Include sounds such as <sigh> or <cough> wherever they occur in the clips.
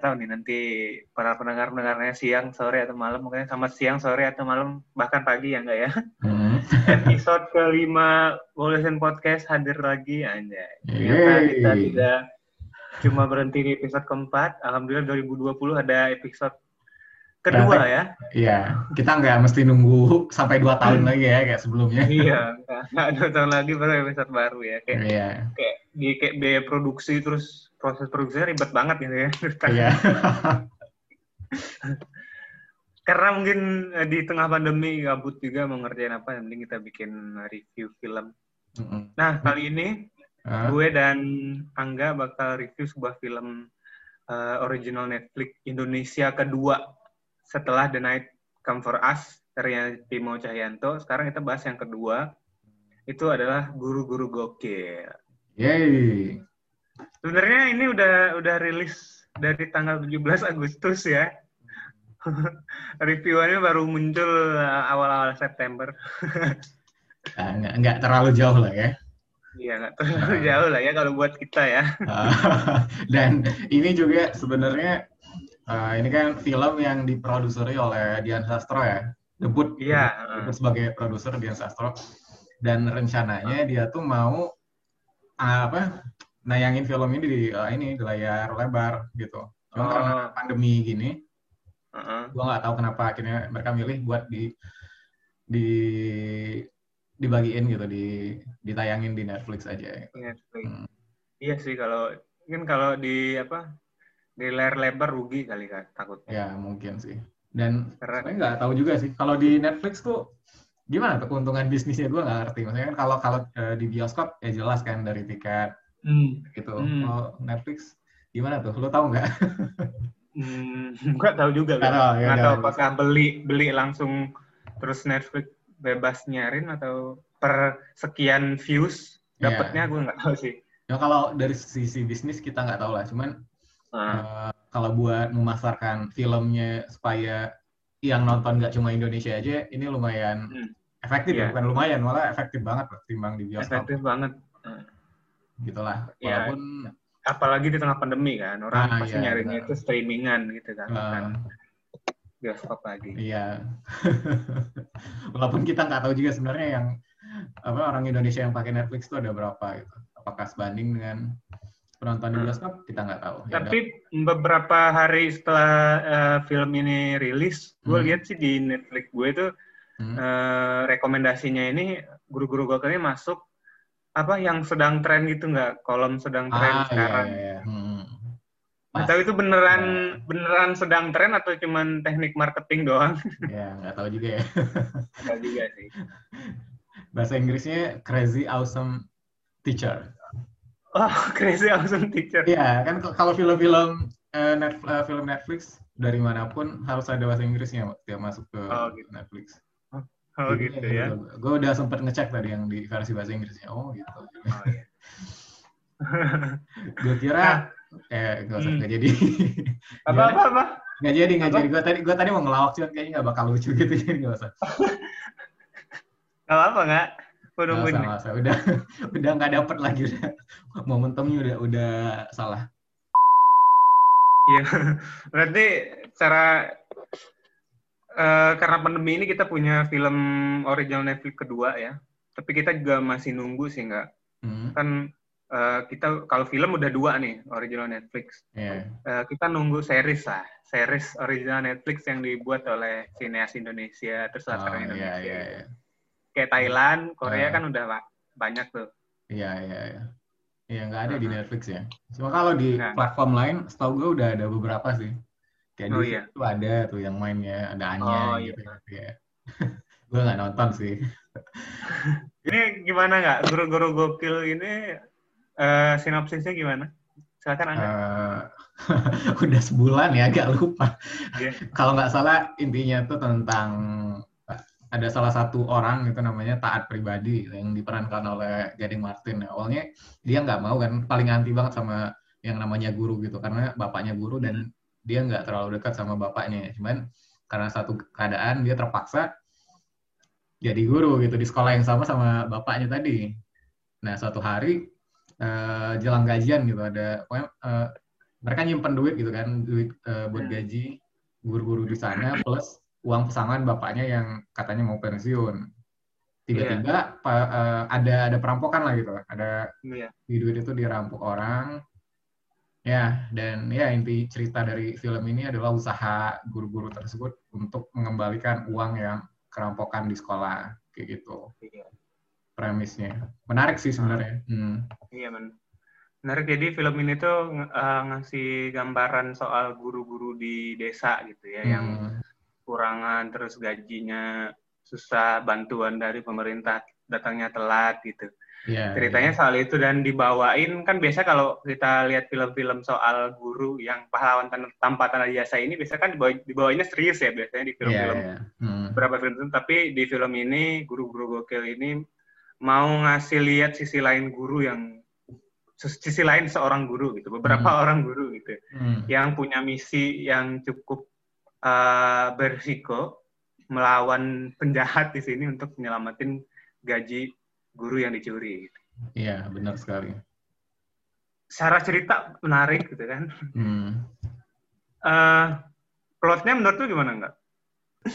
nggak tahu nih nanti para pendengar pendengarnya siang sore atau malam mungkin selamat siang sore atau malam bahkan pagi ya enggak ya. Hmm. <laughs> episode kelima Wolusen Podcast hadir lagi aja ternyata kita tidak cuma berhenti di episode keempat alhamdulillah 2020 ada episode kedua ya. Iya, kita nggak mesti nunggu sampai dua tahun lagi ya kayak sebelumnya. iya nggak ada tahun lagi baru episode baru ya kayak Iya, kayak di kayak biaya produksi terus proses produksinya ribet banget gitu ya. <laughs> Iya. <laughs> karena mungkin eh, di tengah pandemi gabut juga mau ngerjain apa yang penting kita bikin review film. Mm-mm. nah kali ini Ah, gue dan Angga bakal review sebuah film eh, original Netflix Indonesia kedua setelah The Night Come For Us karya Timo Cahyanto. Sekarang kita bahas yang kedua. Itu adalah guru-guru gokil. Yeay. Sebenarnya ini udah udah rilis dari tanggal 17 Agustus ya. <laughs> Reviewannya baru muncul uh, awal-awal September. <laughs> Ah, nggak, nggak terlalu jauh lah ya. Iya nggak terlalu jauh lah ya kalau buat kita ya. <laughs> Ah, Dan ini juga sebenarnya ah, ini kan film yang diproduseri oleh Dian Sastro ya. Debut, Iya. debut sebagai produser Dian Sastro. Dan rencananya dia tuh mau ah, apa nayangin film ini di ah, ini di layar lebar gitu. Cuma Oh. karena pandemi gini, Heeh. gue nggak tahu kenapa akhirnya mereka milih buat di di dibagiin gitu di ditayangin di Netflix aja Netflix. Hmm. Iya sih kalau mungkin kalau di apa di layar lebar rugi kali kan takutnya. ya mungkin sih dan saya nggak tahu juga sih kalau di Netflix tuh gimana tuh keuntungan bisnisnya gue nggak ngerti maksudnya kan kalau kalau eh, di bioskop ya jelas kan dari tiket hmm, gitu Hmm. kalau Netflix gimana tuh lo tahu nggak hmm, nggak tahu juga Nggak kan. tahu, ya tahu apakah beli beli langsung terus Netflix bebas nyarin atau per sekian views Iya. dapatnya gue nggak tahu sih. ya kalau dari sisi bisnis kita nggak tahu lah cuman Nah, Eh, kalau buat memasarkan filmnya supaya yang nonton nggak cuma Indonesia aja, ini lumayan Hmm. efektif Iya. ya, bukan lumayan, malah efektif banget loh, timbang di bioskop. efektif banget. Gitulah. Iya. Walaupun Apalagi di tengah pandemi kan, orang Ah, pasti iya, nyarinya itu streamingan gitu kan, eh, bukan bioskop lagi. iya, <laughs> walaupun kita nggak tahu juga sebenarnya yang apa orang Indonesia yang pakai Netflix itu ada berapa gitu. Apakah sebanding dengan penonton di Hmm. bioskop? Kita nggak tahu. Ya Tapi beberapa hari setelah eh, film ini rilis, gue Hmm. lihat sih di Netflix gue itu. Hmm. eh, rekomendasinya ini guru-guru gokilnya masuk apa yang sedang tren gitu nggak kolom sedang tren Ah, iya, sekarang. iya, iya. Hmm. Pas. tahu itu beneran Ya. beneran sedang tren atau cuman teknik marketing doang? Ya, nggak tahu juga ya. Nggak tahu juga sih. <laughs> Bahasa Inggrisnya Crazy Awesome Teacher. Oh, <laughs> crazy awesome teacher. Iya, kan kalau film-film eh, Net- eh, film Netflix dari mana pun harus ada bahasa Inggrisnya tiap masuk ke Oh, gitu. Netflix. Oh gitu ya. Gue udah sempat ngecek tadi yang di versi bahasa Inggrisnya. Oh gitu. Oh, iya. <laughs> Gue kira eh gak usah Hmm. nggak jadi. <laughs> Apa apa apa? Nggak jadi nggak Apa? jadi. Gue tadi gue tadi mau ngelawak cuman kayaknya nggak bakal lucu gitu <laughs> jadi nggak usah. Nggak apa nggak? Nggak nungguin usah, usah. Udah udah nggak dapet lagi udah. Momentumnya udah udah salah. Iya. Berarti cara eh, karena pandemi ini kita punya film original Netflix kedua ya. Tapi kita juga masih nunggu sih nggak. Hmm. Kan eh, kita kalau film udah dua nih original Netflix. Iya. Eh, kita nunggu series lah. Series original Netflix yang dibuat oleh sineas Indonesia terus Oh, iya, Indonesia. iya, iya. Kayak Thailand, Korea Ah. kan udah ba- banyak tuh. Iya, iya, iya. Iya, nggak ada di Uh-huh. Netflix ya. Cuma kalau di Nggak. platform lain, setahu gue udah ada beberapa sih. Kayak Oh, di iya. itu ada tuh yang mainnya, ada Anya Oh, gitu. Iya. <laughs> gue nggak nonton sih. <laughs> Ini gimana nggak? Guru-guru gokil ini eh, sinopsisnya gimana? Silakan Anda. Eh, <laughs> udah sebulan ya, agak lupa. Iya. Kalau nggak salah intinya tuh tentang ada salah satu orang itu namanya taat pribadi yang diperankan oleh Gading Martin. Awalnya dia nggak mau kan, paling anti banget sama yang namanya guru gitu karena bapaknya guru dan dia nggak terlalu dekat sama bapaknya. Cuman karena satu keadaan dia terpaksa jadi guru gitu di sekolah yang sama sama bapaknya tadi. Nah suatu hari eh, jelang gajian gitu ada pokoknya eh, mereka nyimpen duit gitu kan duit uh, buat Hmm. gaji guru-guru di sana plus uang pesangon bapaknya yang katanya mau pensiun tiba-tiba pa- eh, ada ada perampokan lah gitu ada Iya. di duit itu dirampok orang ya dan ya inti cerita dari film ini adalah usaha guru-guru tersebut untuk mengembalikan uang yang kerampokan di sekolah kayak gitu Iya. premisnya menarik sih sebenarnya hmm. Iya, men. Menarik. Jadi film ini tuh eh, ngasih gambaran soal guru-guru di desa gitu ya, yang Hmm. kurangan terus gajinya susah, bantuan dari pemerintah datangnya telat gitu. Ya, Ceritanya ya. soal itu dan dibawain kan biasa kalau kita lihat film-film soal guru yang pahlawan tan- tanpa tanda jasa ini biasa kan dibawa, dibawainnya serius ya biasanya di film-film iya. Hmm. beberapa film itu tapi di film ini guru-guru gokil ini mau ngasih lihat sisi lain guru yang sisi lain seorang guru gitu beberapa Hmm. orang guru gitu Hmm. yang punya misi yang cukup uh, berisiko melawan penjahat di sini untuk menyelamatin gaji guru yang dicuri. Iya, benar sekali. secara cerita menarik gitu kan Hmm. Eh, plotnya menurut lu gimana enggak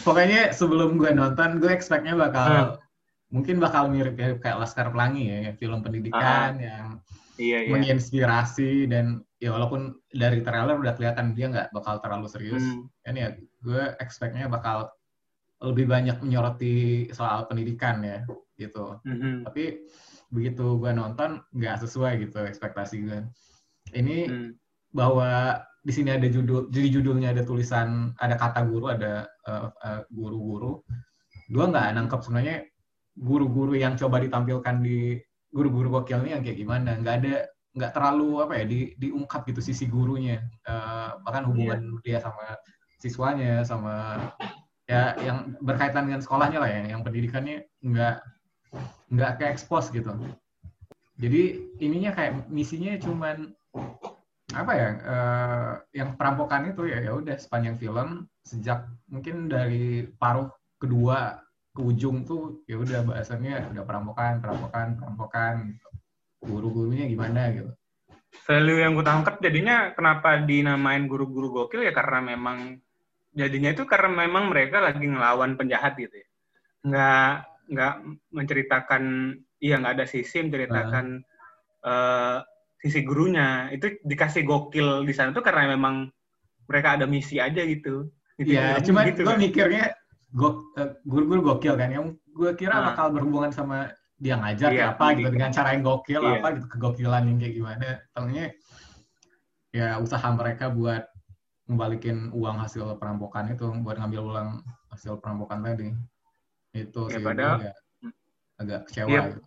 Pokoknya sebelum gue nonton, gue expect-nya bakal Hmm. mungkin bakal mirip kayak kayak Laskar Pelangi ya, film pendidikan yang iya iya menginspirasi dan ya walaupun dari trailer udah kelihatan dia nggak bakal terlalu serius. Hmm. Kan ya gue expect-nya bakal lebih banyak menyoroti soal pendidikan ya gitu. Mhm. Tapi begitu gue nonton nggak sesuai gitu ekspektasi gue. Ini Hmm. bahwa di sini ada judul jadi judulnya ada tulisan ada kata guru ada eh, eh, guru-guru gue nggak nangkep sebenarnya guru-guru yang coba ditampilkan di guru-guru gokil ini yang kayak gimana nggak ada nggak terlalu apa ya di, diungkap gitu sisi gurunya Eh, bahkan hubungan dia sama siswanya sama ya yang berkaitan dengan sekolahnya lah ya. Yang pendidikannya nggak nggak ke expose gitu. Jadi ininya kayak misinya cuman apa ya eh, yang perampokan itu ya ya udah sepanjang film sejak mungkin dari paruh kedua ke ujung tuh ya udah bahasannya udah perampokan perampokan perampokan gitu. guru-gurunya gimana gitu. Value yang gue tangkap jadinya kenapa dinamain guru-guru gokil ya karena memang jadinya itu karena memang mereka lagi ngelawan penjahat gitu ya nggak nggak menceritakan iya nggak ada sisi menceritakan eh, sisi gurunya itu dikasih gokil di sana tuh karena memang mereka ada misi aja gitu gitu ya Gitu cuma gitu gue kan. mikirnya go- eh, guru-guru gokil kan yang gue kira Ah. bakal berhubungan sama dia ngajar Iya, apa gitu pendidikan. dengan cara yang gokil Iya. apa gitu kegokilan yang kayak gimana taunya ya usaha mereka buat membalikin uang hasil perampokan itu buat ngambil ulang hasil perampokan tadi itu Ya, sih padahal- agak, agak kecewa Iya. gitu.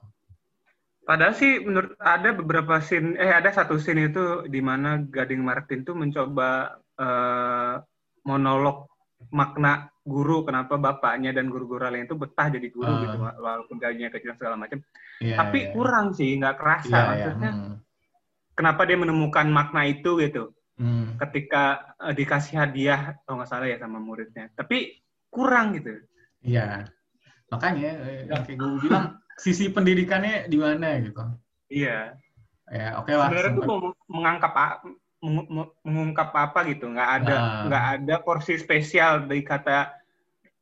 Padahal sih menurut ada beberapa scene eh ada satu scene itu di mana Gading Martin tuh mencoba eh, monolog makna guru kenapa bapaknya dan guru-guru lain itu betah jadi guru Ah. gitu wa- walaupun gajinya kecil segala macam. Iya, Tapi iya. kurang sih nggak kerasa Iya, iya. maksudnya Hmm. kenapa dia menemukan makna itu gitu Hmm. ketika eh, dikasih hadiah kalau nggak salah ya sama muridnya. Tapi kurang gitu. Iya. Makanya eh, yang kayak gue bilang sisi pendidikannya di mana gitu. Iya. Ya oke lah. Sebenarnya tuh mengangkap mengungkap apa gitu, nggak ada Nah. nggak ada porsi spesial dari kata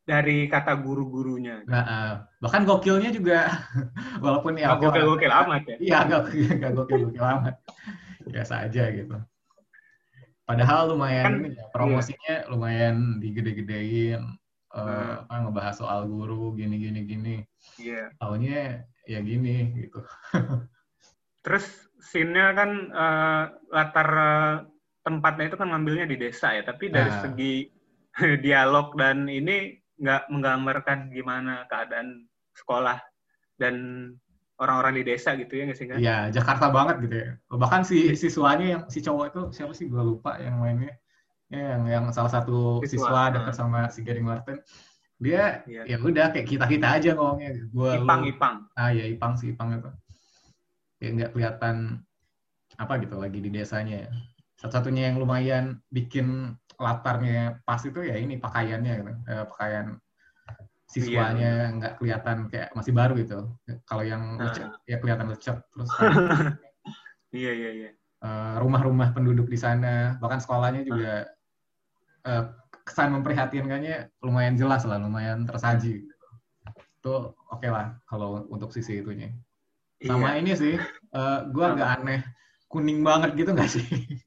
dari kata guru-gurunya. Nah, eh, bahkan gokilnya juga <laughs> walaupun ya Nggak lah. gokil-gokil amat ya. Iya, gak, <laughs> gak gokil-gokil amat. Biasa aja gitu. Padahal lumayan Kan- ini ya, promosinya lumayan digede-gedein. apa, ngebahas soal guru gini-gini gini. Iya. Taunya ya gini gitu. <laughs> Terus scene-nya kan eh, latar eh, tempatnya itu kan ngambilnya di desa ya, tapi dari Ah. segi <laughs> dialog dan ini nggak menggambarkan gimana keadaan sekolah dan orang-orang di desa gitu ya nggak sih kan? Iya, Jakarta banget gitu ya. Bahkan si siswanya yang si cowok itu siapa sih gue lupa yang mainnya. Ya, yang yang salah satu Siswa, siswa, dekat sama si Gading Martin. Dia Iya. ya udah kayak kita-kita aja ngomongnya. Gua Ipang lu- Ipang. Ah ya Ipang sih Ipang itu. Kayak nggak kelihatan apa gitu lagi di desanya. Satu-satunya yang lumayan bikin latarnya pas itu ya ini pakaiannya gitu. Eh, pakaian siswanya nggak kelihatan kayak masih baru gitu. Kalau yang Ah. lecek ya kelihatan lecek terus <laughs> Iya iya iya. uh, rumah-rumah penduduk di sana, bahkan sekolahnya juga uh, kesan memprihatinkannya lumayan jelas lah, lumayan tersaji. Itu oke okay lah kalau untuk sisi itunya. Sama iya. ini sih, uh, gue agak aneh, kuning banget gitu nggak sih? <laughs>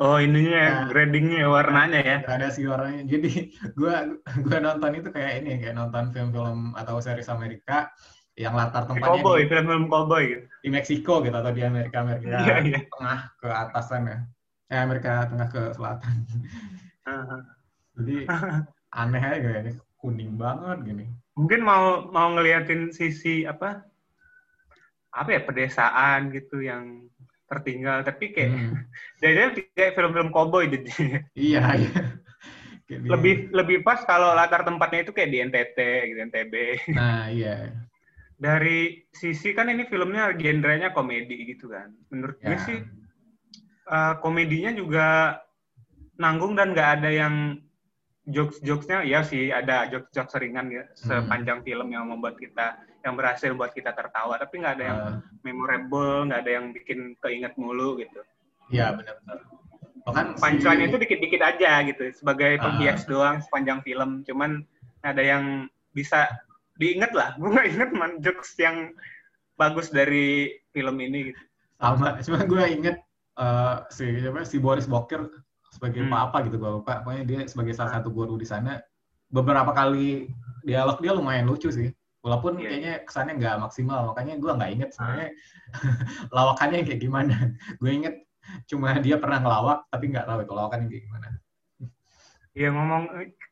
Oh ininya ya, nah, gradingnya warnanya ya? Ada sih warnanya. Jadi gue gua nonton itu kayak ini kayak nonton film-film atau series Amerika yang latar tempatnya cowboy, di, film-film cowboy gitu. Di Meksiko gitu atau di Amerika Amerika yeah, yeah. tengah ke atasan ya. Eh Amerika tengah ke selatan. Uh-huh. Jadi aneh aja kayak kuning banget gini. Mungkin mau mau ngeliatin sisi apa? Apa ya pedesaan gitu yang tertinggal. Tapi kayak hmm. <laughs> jadi kayak film-film cowboy jadi <laughs> iya iya. Lebih lebih pas kalau latar tempatnya itu kayak di NTT gitu NTB nah iya. <laughs> Dari sisi kan ini filmnya genrenya komedi gitu kan. Menurut ya. gue sih uh, komedinya juga nanggung dan nggak ada yang jokes-jokesnya. Ya sih ada jokes-jokes ringan ya hmm. sepanjang film yang membuat kita yang berhasil buat kita tertawa tapi nggak ada yang uh. memorable nggak ada yang bikin keinget mulu gitu. Iya benar-benar. Bahkan punchline si... itu dikit-dikit aja gitu sebagai penghias uh. doang sepanjang film. Cuman ada yang bisa diinget lah. <laughs> Gue nggak inget man jokes yang bagus dari film ini gitu. Sama cuma gue inget uh, si siapa si Boris Bokir sebagai hmm. apa gitu gue lupa. Pokoknya dia sebagai salah satu guru di sana. Beberapa kali dialog dia lumayan lucu sih Walaupun yeah. kayaknya kesannya nggak maksimal, makanya gue nggak inget sebenarnya <laughs> lawakannya kayak gimana. <laughs> gue inget cuma dia pernah ngelawak, tapi nggak tahu itu lawakannya kayak gimana. Iya ngomong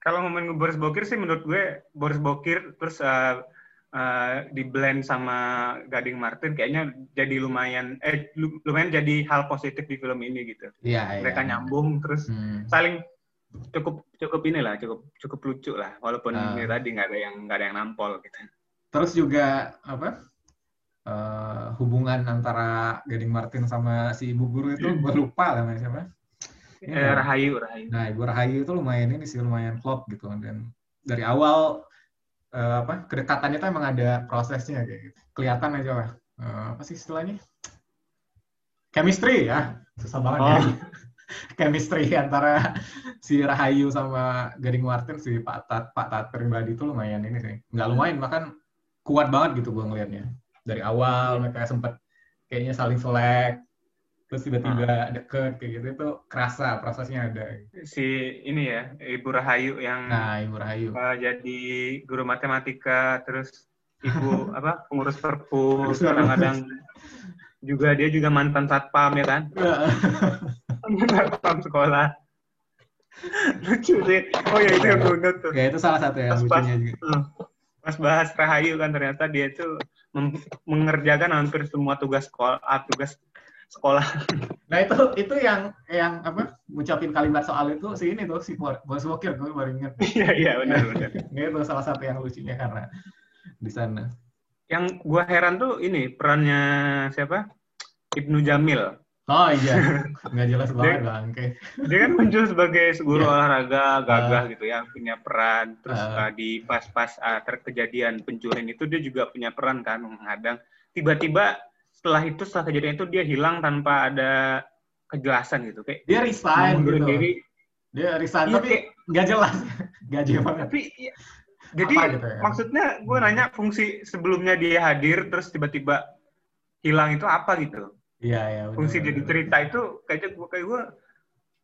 kalau ngomongin Boris Bokir sih menurut gue Boris Bokir terus uh, uh, di blend sama Gading Martin kayaknya jadi lumayan eh lumayan jadi hal positif di film ini gitu. Iya. Mereka iya. nyambung terus hmm. saling cukup cukup inilah cukup cukup lucu lah walaupun uh. ini tadi nggak ada yang nggak ada yang nampol gitu. Terus juga apa? Uh, hubungan antara Gading Martin sama si ibu guru itu gue lupa namanya siapa? Eh, ya. Rahayu, Rahayu. Nah, Ibu Rahayu itu lumayan ini sih lumayan klop gitu dan dari awal uh, apa kedekatannya itu emang ada prosesnya kayak gitu. Kelihatan aja lah. Uh, apa sih istilahnya? Chemistry ya. Susah banget oh. ya. <laughs> chemistry antara si Rahayu sama Gading Martin si Pak Tat Pak Tat pribadi itu lumayan ini sih. Nggak lumayan bahkan kuat banget gitu gue ngelihatnya dari awal mereka sempat kayaknya saling selek terus tiba-tiba hmm. deket kayak gitu. Itu kerasa prosesnya ada. Si ini ya ibu Rahayu yang nah ibu Rahayu. uh, jadi guru matematika terus ibu <laughs> apa pengurus perpus kadang-kadang juga dia juga mantan satpam ya kan? Satpam sekolah. Lucu sih. Oh ya itu yang gue tuh. Ya itu salah satu yang lucunya juga pas bahas Rahayu kan ternyata dia itu mengerjakan hampir semua tugas sekolah ah, tugas sekolah. Nah itu itu yang yang apa ngucapin kalimat soal itu si ini tuh si bos wakil gue baru inget. Iya iya benar benar. Ini <laughs> itu salah satu yang lucunya karena di sana. Yang gue heran tuh ini perannya siapa? Ibnu Jamil. Oh iya, <laughs> nggak jelas banget dia, bangke. Dia kan muncul sebagai guru yeah. olahraga gagah uh, gitu ya, punya peran. Terus uh, uh, di pas-pas uh, terkejadian pencurian itu dia juga punya peran kan menghadang. Tiba-tiba setelah itu setelah kejadian itu dia hilang tanpa ada kejelasan gitu kayak. Dia resign gitu. Diri. Dia resign iya, tapi nggak jelas, <laughs> nggak jelas banget. Tapi iya. jadi gitu ya? maksudnya gue nanya fungsi sebelumnya dia hadir terus tiba-tiba hilang itu apa gitu? Iya, iya. Fungsi jadi cerita itu kayaknya gue kayak gue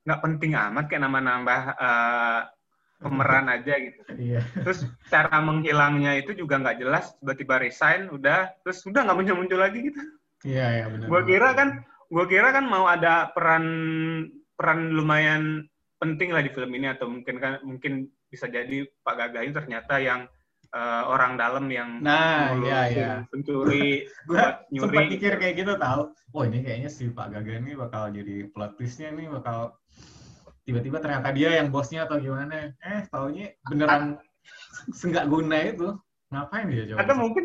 nggak penting amat kayak nama-nambah uh, pemeran aja gitu. Iya. Terus cara menghilangnya itu juga nggak jelas, tiba-tiba resign, udah, terus udah nggak muncul-muncul lagi gitu. Iya, iya benar. Gue kira kan, gue kira kan mau ada peran peran lumayan penting lah di film ini atau mungkin kan mungkin bisa jadi Pak Gagah ini ternyata yang uh, orang dalam yang nah iya iya. pencuri <laughs> gua sempat mikir kayak gitu tahu. Oh ini kayaknya si Pak Gaga ini bakal jadi plot twistnya nih bakal tiba-tiba ternyata dia yang bosnya atau gimana. Eh taunya beneran <laughs> senggak guna itu. Ngapain dia coba atau mungkin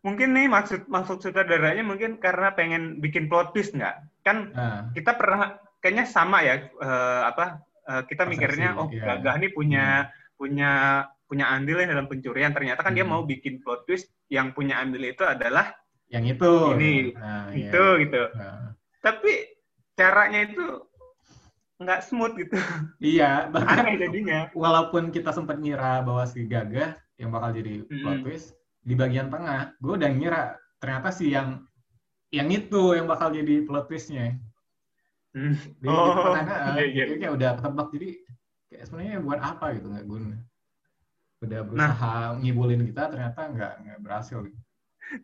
mungkin nih maksud maksud sutradaranya mungkin karena pengen bikin plot twist nggak? Kan nah. kita pernah kayaknya sama ya uh, apa uh, kita Persepsi, mikirnya oh iya. Gagah nih punya hmm. punya punya andil dalam pencurian ternyata kan hmm. dia mau bikin plot twist yang punya andil itu adalah yang itu ini nah, itu iya. gitu nah. tapi caranya itu nggak smooth gitu. Iya, bahkan <laughs> Aneh jadinya. walaupun kita sempat ngira bahwa si Gagah yang bakal jadi plot Mm. twist di bagian tengah, gue udah ngira ternyata si yang yang itu yang bakal jadi plot twistnya. Hmm. Di, Oh, iya, iya. jadi kayak udah ketebak jadi kayak sebenarnya buat apa gitu nggak guna. Udah Nah. berusaha ngibulin kita ternyata nggak nggak berhasil.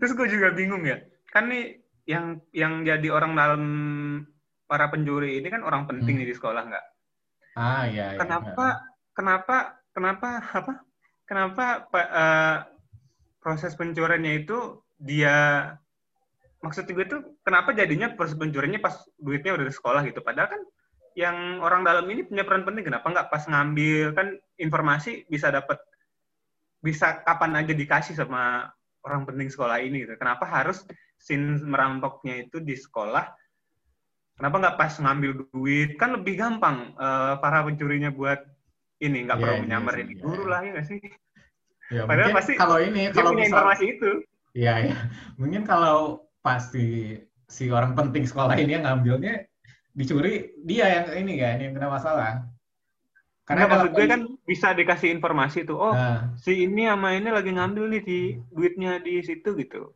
Terus gue juga bingung ya. Kan nih yang yang jadi orang dalam para penjuri ini kan orang penting Hmm. nih di sekolah nggak? Ah iya. iya. Kenapa kenapa kenapa apa? Kenapa pa- eh, proses pencuriannya itu dia maksud gue tuh kenapa jadinya proses pencuriannya pas duitnya udah di sekolah gitu padahal kan yang orang dalam ini punya peran penting kenapa nggak pas ngambil kan informasi bisa dapat bisa kapan aja dikasih sama orang penting sekolah ini gitu kenapa harus scene merampoknya itu di sekolah kenapa nggak pas ngambil duit kan lebih gampang eh, para pencurinya buat ini nggak Iya, perlu iya menyamar sih, jadi iya, guru iya. lah ya nggak sih Ya, Padahal pasti kalau ini kalau punya misal informasi itu Iya, ya. Mungkin kalau pasti si orang penting sekolah ini yang ngambilnya dicuri, dia yang ini kan yang kena masalah. Karena kalau maksud gue kan bisa dikasih informasi tuh, oh Nah, si ini sama ini lagi ngambil nih di duitnya di situ gitu.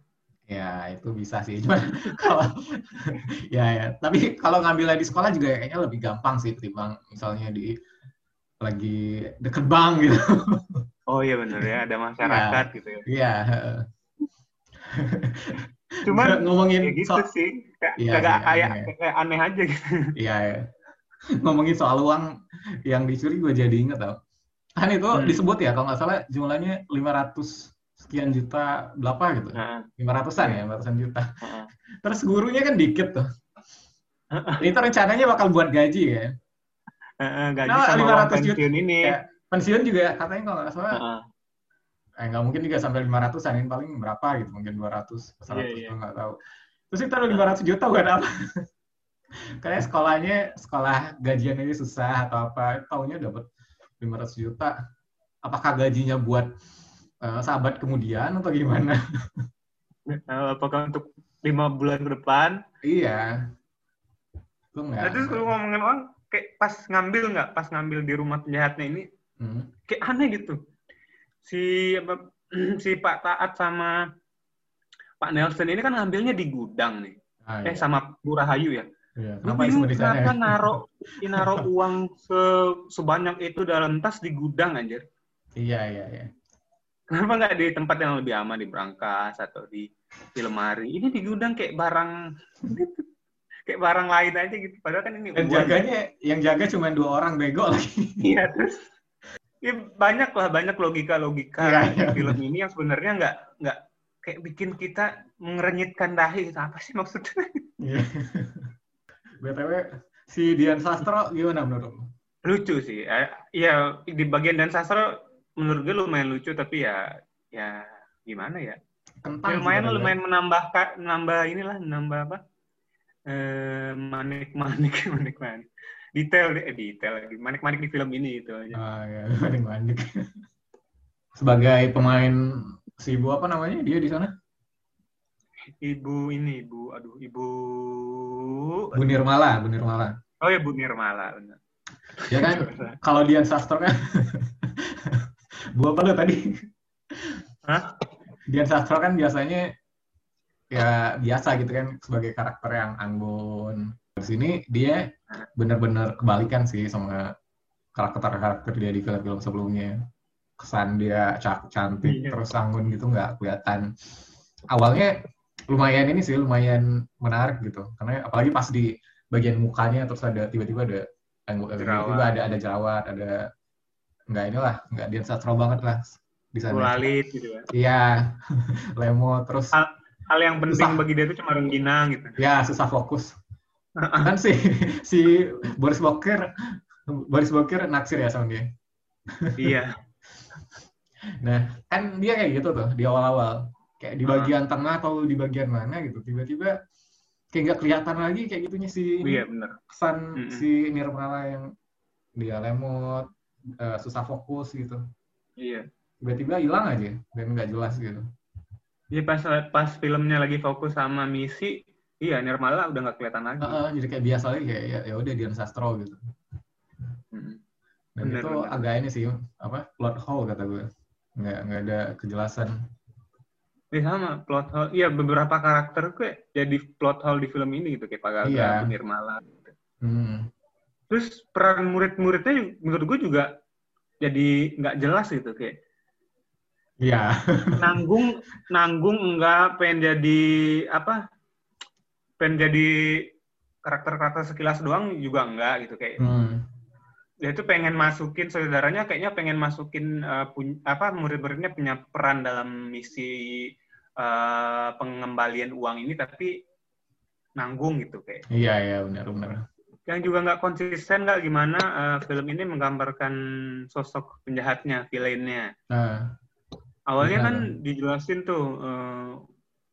ya itu bisa sih. Cuma <laughs> kalau <laughs> ya ya, tapi kalau ngambilnya di sekolah juga kayaknya lebih gampang sih ketimbang misalnya di lagi deket bank gitu. <laughs> Oh iya bener ya, ada masyarakat gitu ya. Iya. Cuman ngomongin ya gitu so- sih, kayak Iya kagak kayak aneh. kayak aneh aja gitu. Iya, ya. Ngomongin soal uang yang dicuri gue jadi inget tau. Kan itu Hmm. disebut ya kalau nggak salah jumlahnya 500 sekian juta berapa gitu. Nah, 500-an ya, 500-an juta. Heeh. Terus gurunya kan dikit tuh. Itu rencananya bakal buat gaji ya. Heeh, gaji Nah, sama 500 uang juta. pensiun ini. Ya, pensiun juga katanya kalau nggak salah Heeh. eh nggak mungkin juga sampai 500-an ini paling berapa gitu, mungkin 200, 100 Iya, iya. gue nggak tahu. Terus itu ada 500 juta buat apa? Kayak sekolahnya sekolah gajian ini susah atau apa, taunya dapat 500 juta. Apakah gajinya buat eh, sahabat kemudian atau gimana? Eh, Apakah untuk lima bulan ke depan? iya. Itu nggak. Nah, terus kalau ngomongin uang, kayak pas ngambil nggak? Pas ngambil di rumah penjahatnya ini, Hmm. kayak aneh gitu. Si apa, <clears throat> si Pak Taat sama Pak Nelson ini kan ngambilnya di gudang nih. Ah, Eh iya. sama Bu Rahayu ya. Iya. Kenapa bingung semua di sana? kenapa ya? naro naro uang se sebanyak itu dalam tas di gudang anjir. Iya, iya, iya. Kenapa nggak di tempat yang lebih aman di berangkas atau di di lemari? Ini di gudang kayak barang <laughs> kayak barang lain aja gitu. Padahal kan ini Dan uang. jaganya, yang jaga cuma dua orang bego lagi. <laughs> Iya terus ya banyak lah banyak logika-logika di iya. film ini yang sebenarnya nggak nggak kayak bikin kita mengerenyitkan dahi apa sih maksudnya Iya. <laughs> BTW, si Dian Sastro gimana menurut lu? lucu sih ya di bagian dan sastra menurut gue lumayan lucu tapi ya ya gimana ya Kentang Ya, sih lumayan lumayan menambah menambah inilah menambah apa eh manik manik manik <laughs> manik detail eh detail lagi manik manik di film ini itu aja Ah, ya, <laughs> manik-manik. Sebagai pemain si ibu apa namanya dia di sana? Ibu ini ibu aduh ibu Bu Nirmala, Bu Nirmala. oh ya Bu Nirmala benar Ya kan, kalau Dian Sastro kan <laughs> Bu apa lu tadi? Hah? Dian Sastro kan biasanya ya biasa gitu kan sebagai karakter yang anggun. Di sini dia benar-benar kebalikan sih sama karakter-karakter dia di film-film sebelumnya. Kesan dia ca- cantik Iya. terus anggun gitu nggak kelihatan. Awalnya lumayan ini sih lumayan menarik gitu. Karena apalagi pas di bagian mukanya terus ada tiba-tiba ada tiba-tiba ada ada jerawat, ada nggak inilah nggak Dian Sastro banget lah di sana. Ulalit gitu kan Iya, <laughs> lemot terus hal, hal yang penting Susah. bagi dia itu cuma rengginang gitu ya susah fokus. <laughs> kan si si Boris Bokir Boris Bokir naksir ya sama dia. iya <laughs> Nah, kan dia kayak gitu tuh di awal-awal. Kayak di bagian tengah atau di bagian mana gitu. Tiba-tiba kayak nggak kelihatan lagi kayak gitunya si iya benar kesan Mm-mm. si Nirmala yang dia lemot, eh, susah fokus gitu. iya Tiba-tiba hilang aja dan nggak jelas gitu. Jadi pas pas filmnya lagi fokus sama misi, Iya, Nirmala udah nggak kelihatan lagi. Uh, uh, jadi kayak biasa lagi kayak ya, ya udah Dian Sastro gitu. Mm. Dan Bener, itu bener. agak ini sih apa plot hole kata gue. Nggak nggak ada kejelasan. Ini sama plot hole. Iya, beberapa karakter kayak jadi plot hole di film ini gitu kayak Pak Gaga, Iya. Bu Nirmala. Gitu. Hmm. Terus peran murid-muridnya menurut gue juga jadi nggak jelas gitu kayak Iya. nanggung nanggung enggak pengen jadi apa pengen jadi karakter-karakter sekilas doang juga enggak gitu kayak Hmm. Dia itu pengen masukin saudaranya kayaknya pengen masukin eh, pun- apa murid-muridnya punya peran dalam misi eh, pengembalian uang ini tapi nanggung gitu kayak. Iya iya benar benar. yang juga nggak konsisten nggak gimana eh, film ini menggambarkan sosok penjahatnya villainnya. Nah, awalnya Iya, kan dijelasin tuh eh,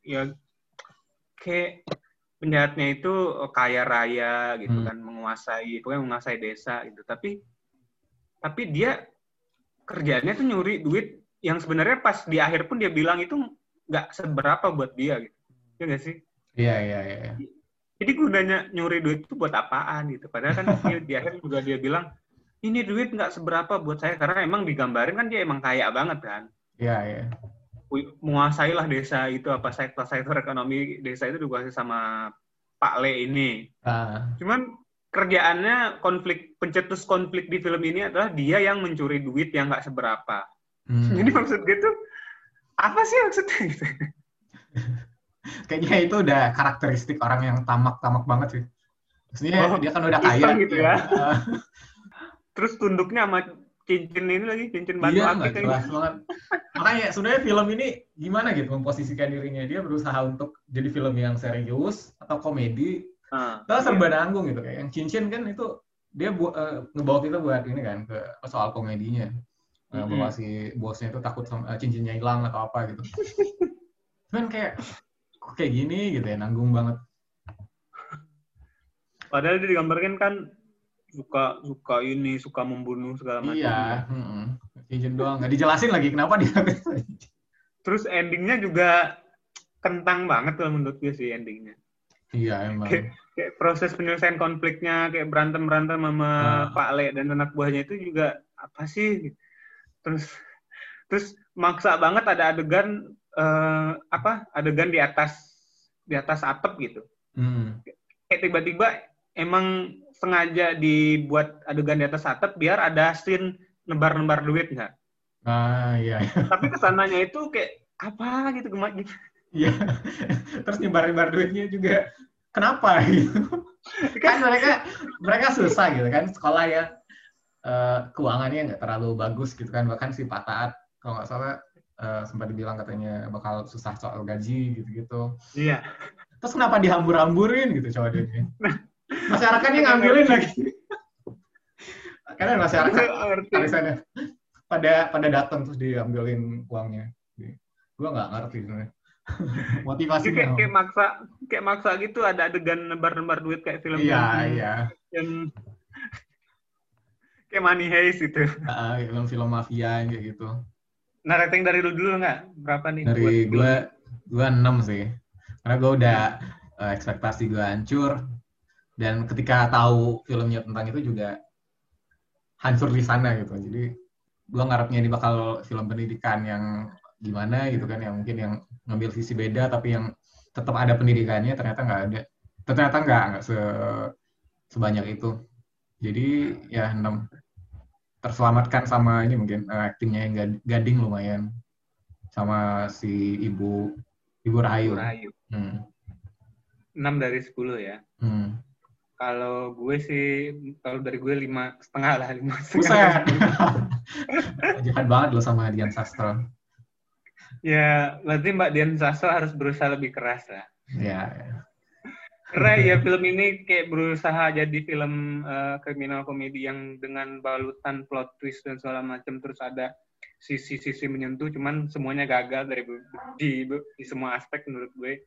ya kayak penjahatnya itu kaya raya gitu Hmm. kan menguasai pokoknya menguasai desa gitu tapi tapi dia kerjaannya tuh nyuri duit yang sebenarnya pas di akhir pun dia bilang itu nggak seberapa buat dia gitu ya nggak sih iya iya iya. iya. jadi gunanya nyuri duit itu buat apaan gitu padahal kan dia, di akhir juga dia bilang ini duit nggak seberapa buat saya karena emang digambarin kan dia emang kaya banget kan Iya iya. Menguasailah desa itu apa sektor-sektor ekonomi desa itu dikuasai sama Pak Le ini. Ah, Cuman kerjaannya konflik pencetus konflik di film ini adalah dia yang mencuri duit yang nggak seberapa. hmm. Jadi maksud gue tuh apa sih maksudnya gitu? <laughs> Kayaknya itu udah karakteristik orang yang tamak-tamak banget sih. Maksudnya Oh, dia kan udah kaya. iseng gitu ya. Ah, <laughs> Terus tunduknya sama cincin ini lagi cincin batu Iya, akik jelas banget. Makanya sebenarnya film ini gimana gitu memposisikan dirinya. Dia berusaha untuk jadi film yang serius atau komedi. Nah, Kita serba nanggung gitu. Kayak yang cincin kan itu dia bu eh, ngebawa kita buat ini kan ke soal komedinya. Mm-mm. bahwa si bosnya itu takut sama eh, cincinnya hilang atau apa gitu. <laughs> Cuman kayak kok kayak gini gitu ya, nanggung banget. Padahal dia digambarkan kan suka suka ini suka membunuh segala macam. Iya, mm-mm. cincin doang. Nggak dijelasin lagi kenapa dia <laughs> Terus endingnya juga kentang banget kalau menurut gue sih endingnya. Iya emang. Kayak proses penyelesaian konfliknya, kayak berantem-berantem sama Ah. Pak Le dan anak buahnya itu juga apa sih? Terus terus maksa banget ada adegan eh, apa? Adegan di atas di atas atap gitu. Hmm. Kayak tiba-tiba emang sengaja dibuat adegan di atas atap biar ada scene nebar-nebar duit nggak? Ah iya. <laughs> Tapi ke sananya itu kayak apa gitu gemak gitu. Iya. <laughs> Terus nyebar-nyebar duitnya juga kenapa <laughs> gitu. kan mereka mereka susah gitu kan sekolah ya eh, keuangannya nggak terlalu bagus gitu kan bahkan si Pak Taat kalau nggak salah eh, sempat dibilang katanya bakal susah soal gaji gitu-gitu. Iya. Terus kenapa dihambur-hamburin gitu coba duitnya? Masyarakatnya ngambilin lagi. Karena masyarakat arisannya pada pada datang terus diambilin uangnya. Gua nggak ngerti sebenarnya. <laughs> kayak, Motivasinya. kayak maksa kayak maksa gitu ada adegan nebar-nebar duit kayak film Iya, iya. yang kayak Money Heist gitu. Ah, film-film mafia kayak gitu. Nah, rating dari lu dulu nggak? Berapa nih? Dari gue gue 6 sih. Karena gue udah eh, ekspektasi gue hancur dan ketika tahu filmnya tentang itu juga hancur di sana gitu. Jadi gue ngarepnya ini bakal film pendidikan yang gimana gitu kan yang mungkin yang ngambil sisi beda tapi yang tetap ada pendidikannya ternyata nggak ada. Ternyata nggak nggak se sebanyak itu. Jadi ya 6 terselamatkan sama ini mungkin eh, aktingnya yang gad- gading lumayan sama si ibu ibu Rahayu. Rahayu. Hmm. 6 dari 10 ya. Hmm. Kalau gue sih, kalau dari gue lima setengah lah, lima <laughs> setengah. Jahat banget lo sama Dian Sastro. Ya, berarti Mbak Dian Sastro harus berusaha lebih keras lah. Ya. ya. Karena ya film ini kayak berusaha jadi film eh, kriminal komedi yang dengan balutan plot twist dan segala macam terus ada sisi-sisi menyentuh cuman semuanya gagal dari di, di semua aspek menurut gue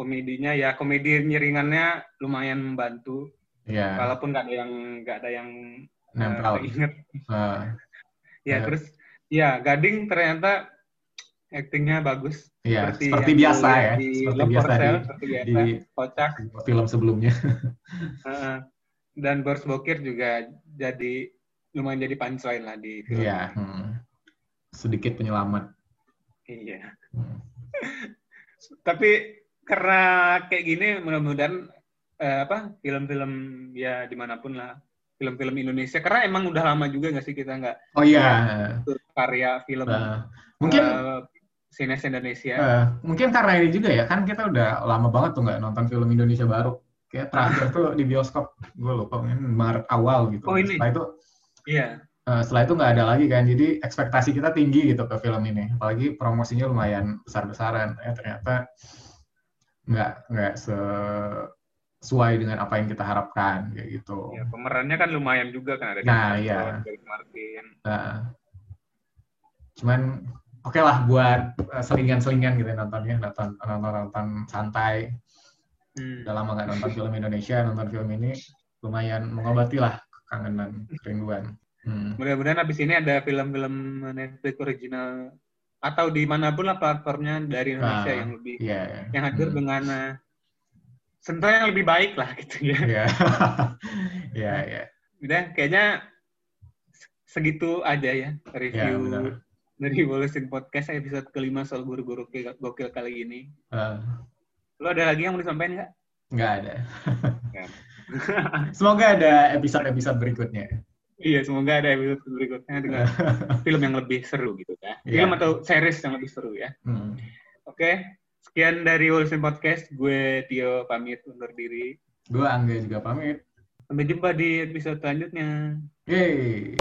komedinya ya komedi nyeringannya lumayan membantu Ya. walaupun nggak ada yang nggak ada yang eh, Nempel. keinget Ah, <laughs> ya Ya. terus ya Gading ternyata Actingnya bagus. Iya, seperti, seperti biasa ya. Di seperti Love biasa Sale, di, seperti biasa. di Kocak. film sebelumnya. <laughs> Heeh. Dan Boris Bokir juga jadi lumayan jadi punchline lah di film. Iya. Hmm. Sedikit penyelamat. Iya. Hmm. <laughs> Tapi karena kayak gini mudah-mudahan eh, apa film-film ya di mana pun lah film-film Indonesia karena emang udah lama juga nggak sih kita nggak Oh iya. karya film Uh, mungkin eh, sines Indonesia. uh, mungkin karena ini juga ya kan kita udah lama banget tuh nggak nonton film Indonesia baru. Kayak terakhir tuh di bioskop gue lupa mungkin Maret awal gitu. Oh, ini? Setelah itu Iya. uh, setelah itu nggak ada lagi kan. Jadi ekspektasi kita tinggi gitu ke film ini. Apalagi promosinya lumayan besar-besaran. Eh, ternyata nggak nggak sesuai dengan apa yang kita harapkan kayak gitu. Ya, pemerannya kan lumayan juga kan ada Nah, James iya. Martin. Nah, cuman oke lah buat uh, selingan-selingan gitu ya nontonnya nonton nonton nonton santai Hmm. udah lama nggak nonton film Indonesia nonton film ini lumayan mengobati lah kangenan kerinduan hmm. Mudah-mudahan abis ini ada film-film Netflix original atau di mana pun lah platformnya dari Indonesia Ah, yang lebih Iya, yang hadir hmm. dengan uh, sentuhan yang lebih baik lah gitu ya. Iya. <laughs> Iya, iya. Udah kayaknya segitu aja ya Iya, review benar. dari Wolusin Podcast episode kelima soal guru-guru gokil, kali ini. Eh, Lo ada lagi yang mau disampaikan nggak? nggak ada. <laughs> Semoga ada episode-episode berikutnya. Iya, semoga ada episode berikutnya dengan <laughs> film yang lebih seru gitu ya. Iya. Film atau series yang lebih seru ya. Hmm. Oke, sekian dari Wolusin Podcast. Gue Tio pamit undur diri. Gue Angga juga pamit. Sampai jumpa di episode selanjutnya. Yeay.